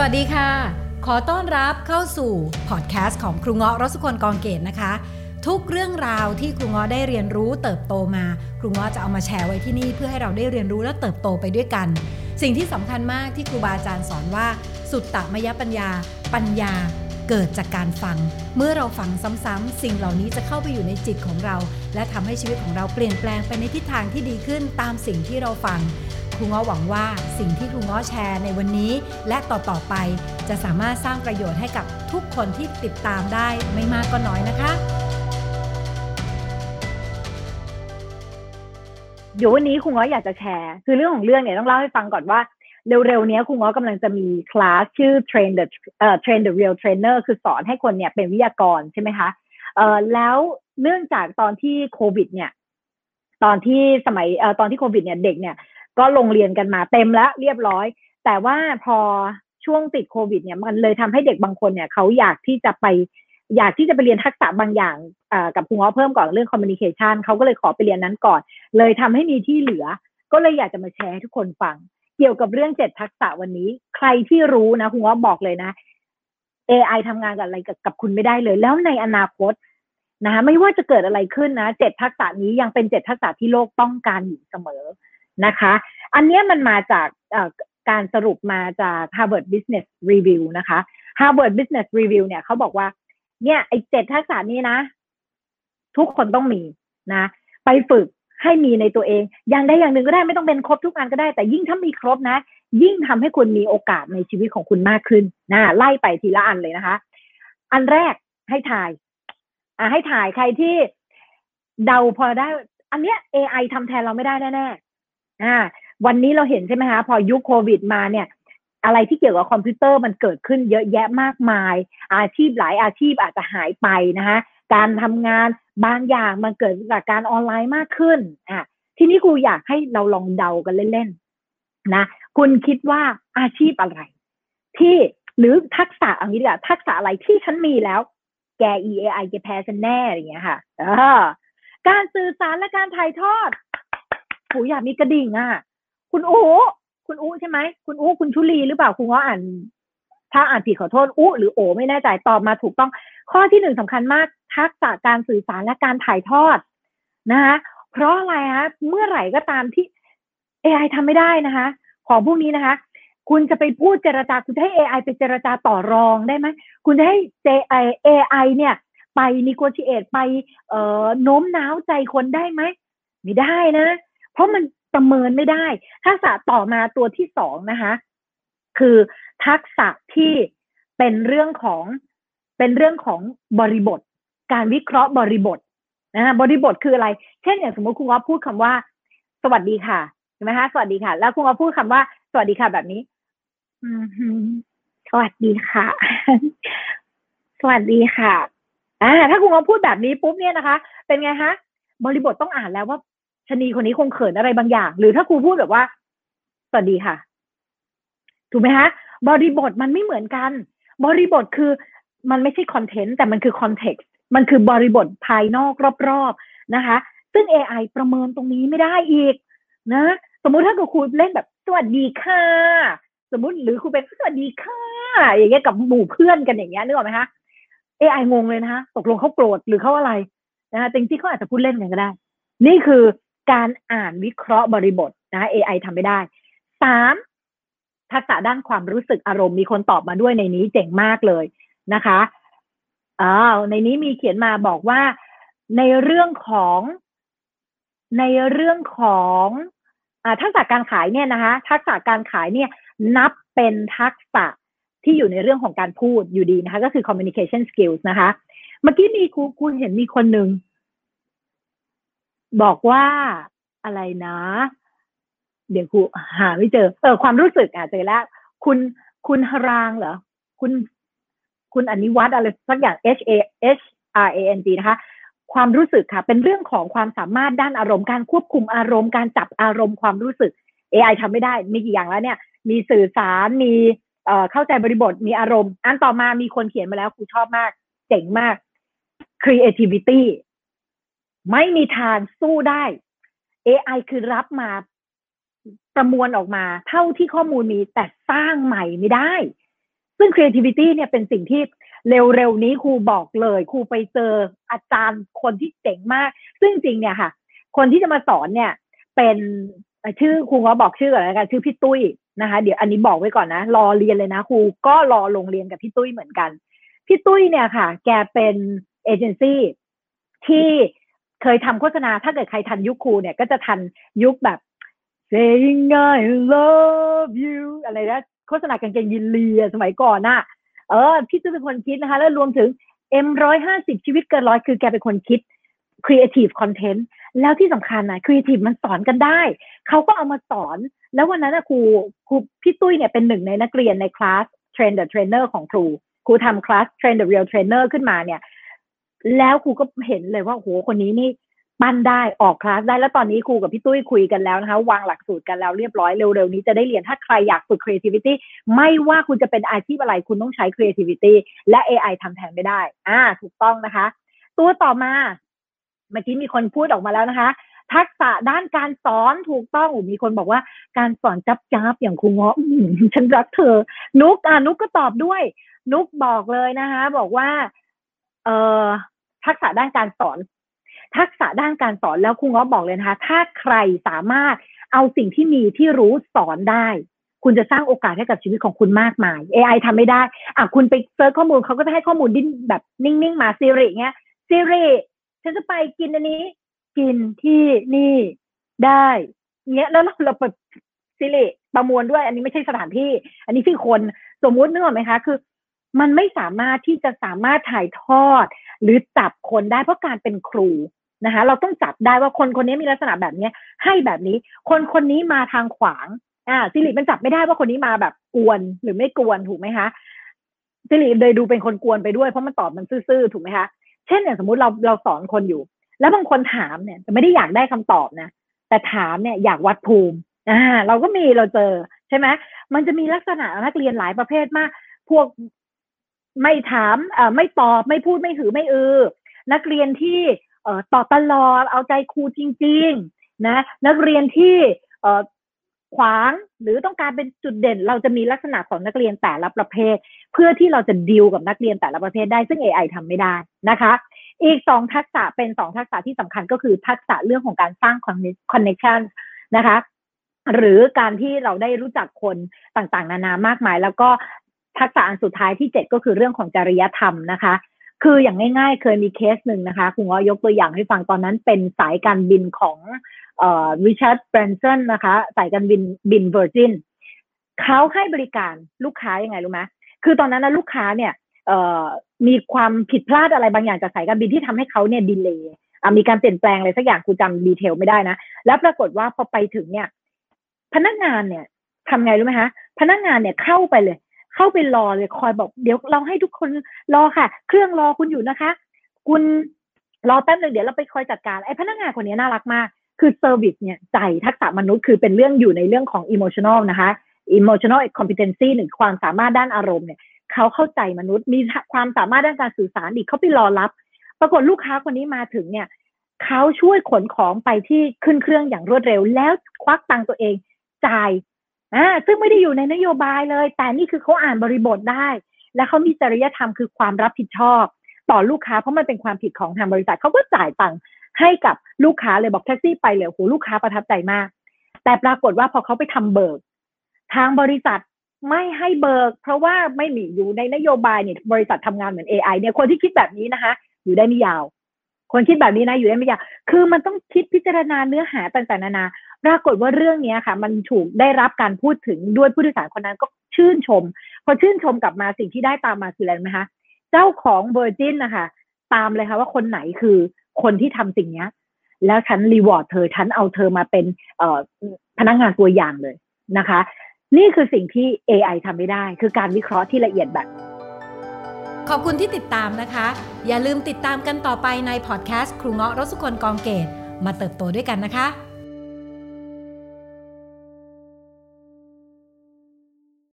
สวัสดีค่ะ ขอต้อนรับเข้าสู่พอดแคสต์ของครูเงาะรสุคนกองเกตนะคะ ทุกเรื่องราวที่ครูเงาะได้เรียนรู้เติบโตมา ครูเงาะจะเอามาแชร์ไว้ที่นี่เพื่อให้เราได้เรียนรู้และเติบโตไปด้วยกัน สิ่งที่สำคัญมากที่ครูบาอาจารย์สอนว่า สุตตมยปัญญา ปัญญา เกิดจากการฟัง เมื่อเราฟังซ้ำๆสิ่งเหล่านี้จะเข้าไปอยู่ในจิตของเรา และทำให้ชีวิตของเราเปลี่ยนแปลงไปในทิศทางที่ดีขึ้นตามสิ่งที่เราฟังครูง้อหวังว่าสิ่งที่ครูง้อแชร์ในวันนี้ และต่อๆไปจะสามารถสร้างประโยชน์ให้กับทุกคนที่ติดตามได้ไม่มากก็น้อยนะคะ เดี๋ยววันนี้ครูง้ออยากจะแชร์ คือเรื่องของเรื่องเนี่ยต้องเล่าให้ฟังก่อนว่า เร็วๆนี้ครูง้อกำลังจะมีคลาสชื่อ train the เอ่อ train the real trainer คือสอนให้คนเนี่ยเป็นวิทยากรใช่ไหมคะเอ่อแล้วเนื่องจากตอนที่โควิด เนี่ย ตอนที่สมัยเอ่อตอนที่โควิด เนี่ยเด็กเนี่ย ก็ลงเรียนกันมาเต็มแล้วเรียบร้อย แต่ว่าพอช่วงติดโควิด เนี่ยมันเลยทำให้เด็กบางคนเนี่ยเขาอยากที่จะไปอยากที่จะไปเรียนทักษะบางอย่างอ่ากับครูง้อเพิ่มก่อนเรื่องคอมมิวนิเคชันเขาก็เลยขอไปเรียนนั้นก่อน เลยทำให้มีที่เหลือ ก็เลยอยากจะมาแชร์ให้ทุกคนฟัง เกี่ยวกับเรื่องเจ็ดทักษะวันนี้ ใครที่รู้นะคุณว่าบอกเลยนะ AI ทำงานกับอะไรกับคุณไม่ได้เลย แล้วในอนาคตนะคะไม่ว่าจะเกิดอะไรขึ้นนะเจ็ดทักษะนี้ยังเป็นเจ็ดทักษะที่โลกต้องการอยู่เสมอนะคะ อันเนี้ยมันมาจากการสรุปมาจาก Harvard Business Review นะคะ Harvard Business Review เนี่ยเขาบอกว่า เนี่ยไอ้เจ็ดทักษะนี้นะ ทุกคนต้องมีนะ ไปฝึก ให้มีในตัวเอง อย่างใดอย่างหนึ่งก็ได้ไม่ต้องเป็นครบทุกอันก็ได้ แต่ยิ่งถ้ามีครบนะ ยิ่งทำให้คุณมีโอกาสในชีวิตของคุณมากขึ้นนะไล่ไปทีละอันเลยนะคะ อันแรกให้ถ่ายอ่าให้ถ่ายใครที่เดาพอได้ อันเนี้ย AI ทำแทนเราไม่ได้แน่ๆอ่า วันนี้เราเห็นใช่ไหมคะพอยุคโควิดมาเนี่ย อะไรที่เกี่ยวกับคอมพิวเตอร์มันเกิดขึ้นเยอะแยะมากมาย อาชีพหลายอาชีพอาจจะหายไปนะคะ การทำงานบางอย่างมันเกิดจากการออนไลน์มากขึ้นอะทีนี้ครูอยากให้เราลองเดากันเล่นๆนะคุณคิดว่าอาชีพอะไร ที่หรือทักษะอย่างนี้ดีกว่าทักษะอะไรที่ฉันมีแล้ว แก EAI แกแพ้ฉันแน่อย่างเงี้ยค่ะเออการสื่อสารและการถ่ายทอดโหอยากมีกระดิ่งอะ คุณอู๋คุณอู๋ใช่ไหมคุณอู๋คุณชุลีหรือเปล่าคุณก็อ่าน ถ้าอ่านผิดขอโทษอู้หรือโอ ไม่แน่ใจตอบมาถูกต้อง ข้อที่หนึ่งสำคัญมากทักษะการสื่อสารและการถ่ายทอดนะคะเพราะอะไรฮะเมื่อไหร่ก็ตามที่ AI ทำไม่ได้นะคะ ของพวกนี้นะคะ คุณจะไปพูดเจรจาคุณจะให้ AI ไปเจรจาต่อรองได้ไหมคุณจะให้ AI AI เนี่ย ไปนิโกชิเอตไปเอ่อโน้มน้าวใจคนได้ไหมไม่ได้นะ เพราะมันประเมินไม่ได้ ทักษะต่อมาตัวที่สองนะคะ คือทักษะที่เป็นเรื่องของ เป็นเรื่องของบริบท การวิเคราะห์บริบทนะบริบทคืออะไร เช่นอย่างสมมติคุณว่าพูดคำว่า สวัสดีค่ะใช่ไหมคะสวัสดีค่ะ แล้วคุณว่าพูดคำว่า สวัสดีค่ะแบบนี้อสวัสดีค่ะ สวัสดีค่ะอ่าถ้าคุณว่าพูดแบบนี้ปุ๊บเนี่ยนะคะ เป็นไงฮะบริบทต้องอ่านแล้วว่าชนีคนนี้คงเขินอะไรบางอย่าง หรือถ้าครูพูดแบบว่า สวัสดีค่ะ ถูกไหมฮะ บริบทมันไม่เหมือนกัน บริบทคือ มันไม่ใช่คอนเทนต์แต่มันคือคอนเท็กซ์มันคือบริบทภายนอกรอบๆนะคะ ซึ่ง AI ประเมินตรงนี้ไม่ได้อีกนะสมมุติถ้ากิดครูเล่นแบบสวัสดีค่ะ สมมุติหรือครูเป็นสวัสดีค่ะอย่างเงี้ยกับหมู่เพื่อนกันอย่างเงี้ยนึกออกไหมคะ AI งงเลยนะคะตกลงเขาโกรธหรือเขาอะไรนะคะจริงๆเขาอาจจะพูดเล่นกันก็ได้ นี่คือการอ่านวิเคราะห์บริบทนะ AI ทำไม่ได้สามทักษะด้านความรู้สึกอารมณ์มีคนตอบมาด้วยในนี้เจ๋งมากเลย นะคะอ้าวในนี้มีเขียนมาบอกว่าในเรื่องของในเรื่องของอทักษะการขายเนี่ยนะคะ ทักษะการขายเนี่ยนับเป็นทักษะที่อยู่ในเรื่องของการพูดอยู่ดีนะคะ ก็คือ communication skills นะคะ เมื่อกี้มีครูคุณเห็นมีคนหนึ่งบอกว่าอะไรนะ เดี๋ยวครูหาไม่เจอ เออความรู้สึกอะเจอแล้ว คุณคุณฮารางเหรอ คุณ คุณอนิวัตอะไรสักอย่าง H A H R A N G นะคะ ความรู้สึกค่ะ เป็นเรื่องของความสามารถด้านอารมณ์การควบคุมอารมณ์การจับอารมณ์ความรู้สึก AI ทำไม่ได้ มีกี่อย่างแล้วเนี่ย มีสื่อสาร มีเอ่อเข้าใจบริบท มีอารมณ์ อันต่อมามีคนเขียนมาแล้วครูชอบมาก เจ๋งมาก creativity ไม่มีทางสู้ได้ AI คือรับมาประมวลออกมา เท่าที่ข้อมูลมีแต่สร้างใหม่ไม่ได้ ซึ่ง creativity เนี่ยเป็นสิ่งที่เร็วๆนี้ครูบอกเลยครูไปเจออาจารย์คนที่เจ๋งมาก ซึ่งจริงเนี่ยค่ะ คนที่จะมาสอนเนี่ยเป็นชื่อครูก็บอกชื่อก่อนแล้วกันชื่อพี่ตุ้ยนะคะ เดี๋ยวอันนี้บอกไว้ก่อนนะ รอเรียนเลยนะครูก็รอลงเรียนกับพี่ตุ้ยเหมือนกัน พี่ตุ้ยเนี่ยค่ะ แกเป็นเอเจนซี่ที่เคยทำโฆษณาถ้าเกิดใครทันยุคครูเนี่ยก็จะทันยุคแบบ saying I love you อะไรนะโฆษณากางเกงยินเลียสมัยก่อนน่ะ เออ พี่ตุ้ยเป็นคนคิดนะคะ แล้วรวมถึง M ร้อยห้าสิบชีวิตเกินร้อยคือแกเป็นคนคิด Creative Content แล้วที่สำคัญนะ Creative มันสอนกันได้ เขาก็เอามาสอน แล้ววันนั้นนะครูครูพี่ตุ้ยเนี่ยเป็นหนึ่งในนักเรียนในคลาส Train the Trainer ของครู ครูทำคลาส Train the Real Trainer ขึ้นมาเนี่ย แล้วครูก็เห็นเลยว่าโหคนนี้นี่ ปั้นได้ออกคลาสได้แล้วตอนนี้ครูกับพี่ตุ้ยคุยกันแล้วนะคะ วางหลักสูตรกันแล้วเรียบร้อยเร็วๆนี้จะได้เรียนถ้าใครอยากฝึก creativity ไม่ว่าคุณจะเป็นอาชีพอะไรคุณต้องใช้ creativity และ AI ทำแทนไม่ได้ อ่า ถูกต้องนะคะ ตัวต่อมา เมื่อกี้มีคนพูดออกมาแล้วนะคะ ทักษะด้านการสอนถูกต้องมีคนบอกว่าการสอนจับจับอย่างครูเงาะฉันรักเธอ นุกอ่านุกก็ตอบด้วย นุกบอกเลยนะคะ บอกว่า เอ่อทักษะด้านการสอน ทักษะด้านการสอนแล้วครูงาะบอกเลยนะคะ ถ้าใครสามารถเอาสิ่งที่มีที่รู้สอนได้ คุณจะสร้างโอกาสให้กับชีวิตของคุณมากมาย AI ทำไม่ได้อะคุณไปเซิร์ชข้อมูลเขาก็จะให้ข้อมูลดิ้นแบบนิ่งๆมาซีรีเงี้ยซีรีฉันจะไปกินอันนี้ กินที่นี่ได้เงี้ยแล้วเราเราเปิดซีรีประมวลด้วย อันนี้ไม่ใช่สถานที่ อันนี้คือคนสมมุตินึกออกไหมคะ คือ มันไม่สามารถที่จะสามารถถ่ายทอด หรือจับคนได้เพราะการเป็นครู นะคะ เราต้องจับได้ว่าคนคนนี้มีลักษณะแบบนี้ให้แบบนี้ คนคนนี้มาทางขวาง อ่าสิริมันจับไม่ได้ว่าคนนี้มาแบบกวนหรือไม่กวนถูกไหมคะสิริเลยดูเป็นคนกวนไปด้วยเพราะมันตอบมันซื่อๆถูกไหมคะเช่นอย่างสมมติเราเราสอนคนอยู่ แล้วบางคนถามเนี่ยจะไม่ได้อยากได้คำตอบนะแต่ถามเนี่ยอยากวัดภูมิอ่าเราก็มีเราเจอใช่ไหมมันจะมีลักษณะนักเรียนหลายประเภทมาก พวกไม่ถามเอ่อไม่ตอบไม่พูดไม่ถือไม่เออนักเรียนที่ ตอตลอดเอาใจครูจริง ๆ นะ นักเรียนที่เขวางหรือต้องการเป็นจุดเด่น เราจะมีลักษณะของนักเรียนแต่ละประเภท เพื่อที่เราจะดีลกับนักเรียนแต่ละประเภทได้ซึ่ง AI ทำไม่ได้นะคะ อีกสองทักษะเป็นสองทักษะที่สำคัญก็คือทักษะเรื่องของการสร้าง connection นะคะ หรือการที่เราได้รู้จักคนต่างๆ นานามากมาย แล้วก็ทักษะอันสุดท้ายที่เจ็ดก็คือเรื่องของจริยธรรมนะคะ คืออย่างง่ายๆ เคยมีเคสหนึ่งนะคะ คุณง้อยกตัวอย่างให้ฟังตอนนั้นเป็นสายการบินของเอ่อริชาร์ดแบรนสันนะคะ สายการบินบินเวอร์จินเขาให้บริการลูกค้ายังไงรู้ไหมคือตอนนั้นนะลูกค้าเนี่ยมีความผิดพลาดอะไรบางอย่างจากสายการบินที่ทำให้เขาเนี่ย delay มีการเปลี่ยนแปลงอะไรสักอย่างกูจำดีเทลไม่ได้นะ แล้วปรากฏว่าพอไปถึงเนี่ย พนักงานเนี่ยทำไงรู้ไหมคะพนักงานเนี่ยเข้าไปเลย เข้าไปรอเลยคอยบอกเดี๋ยวเราให้ทุกคนรอค่ะ เครื่องรอคุณอยู่นะคะ คุณรอแป๊บหนึ่งเดี๋ยวเราไปคอยจัดการไอ้พนักงานคนนี้น่ารักมาก คือ service เนี่ยใจทักษะมนุษย์คือเป็นเรื่องอยู่ในเรื่องของ emotional นะคะ emotional competency หนึ่งความสามารถด้านอารมณ์เนี่ยเขาเข้าใจมนุษย์มีความสามารถด้านการสื่อสารอีกเขาไปรอรับ ปรากฏลูกค้าคนนี้มาถึงเนี่ยเขาช่วยขนของไปที่ขึ้นเครื่องอย่างรวดเร็ว แล้วควักตังตัวเองจ่าย อ่าซึ่งไม่ได้อยู่ในนโยบายเลย แต่นี่คือเขาอ่านบริบทได้ และเขามีจริยธรรมคือความรับผิดชอบ ต่อลูกค้าเพราะมันเป็นความผิดของทางบริษัทเขาก็จ่ายตังค์ให้กับลูกค้าเลยบอกแท็กซี่ไปเลยโหลูกค้าประทับใจมาก แต่ปรากฏว่าพอเขาไปทำเบิก ทางบริษัทไม่ให้เบิก เพราะว่าไม่มีอยู่ในนโยบายเนี่ยบริษัททำงานเหมือน AI เนี่ยคนที่คิดแบบนี้นะคะ อยู่ได้ไม่ยาว คนคิดแบบนี้นะอยู่ได้ไม่ยาวคือมันต้องคิดพิจารณาเนื้อหาต่างๆนานา ปรากฏว่าเรื่องนี้ค่ะ มันถูกได้รับการพูดถึงด้วยผู้โดยสารคนนั้นก็ชื่นชม พอชื่นชมกลับมาสิ่งที่ได้ตามมาคืออะไรไหมคะ เจ้าของเวอร์จินนะคะ ตามเลยค่ะว่าคนไหนคือคนที่ทำสิ่งนี้แล้วฉันรีวอร์ดเธอฉันเอาเธอมาเป็นพนักงานตัวอย่างเลยนะคะ นี่คือสิ่งที่ AI ทำไม่ได้ คือการวิเคราะห์ที่ละเอียดแบบ ขอบคุณที่ติดตามนะคะ อย่าลืมติดตามกันต่อไปในพอดแคสต์ครูเงาะรสุคนกองเกตมาเติบโตด้วยกันนะคะ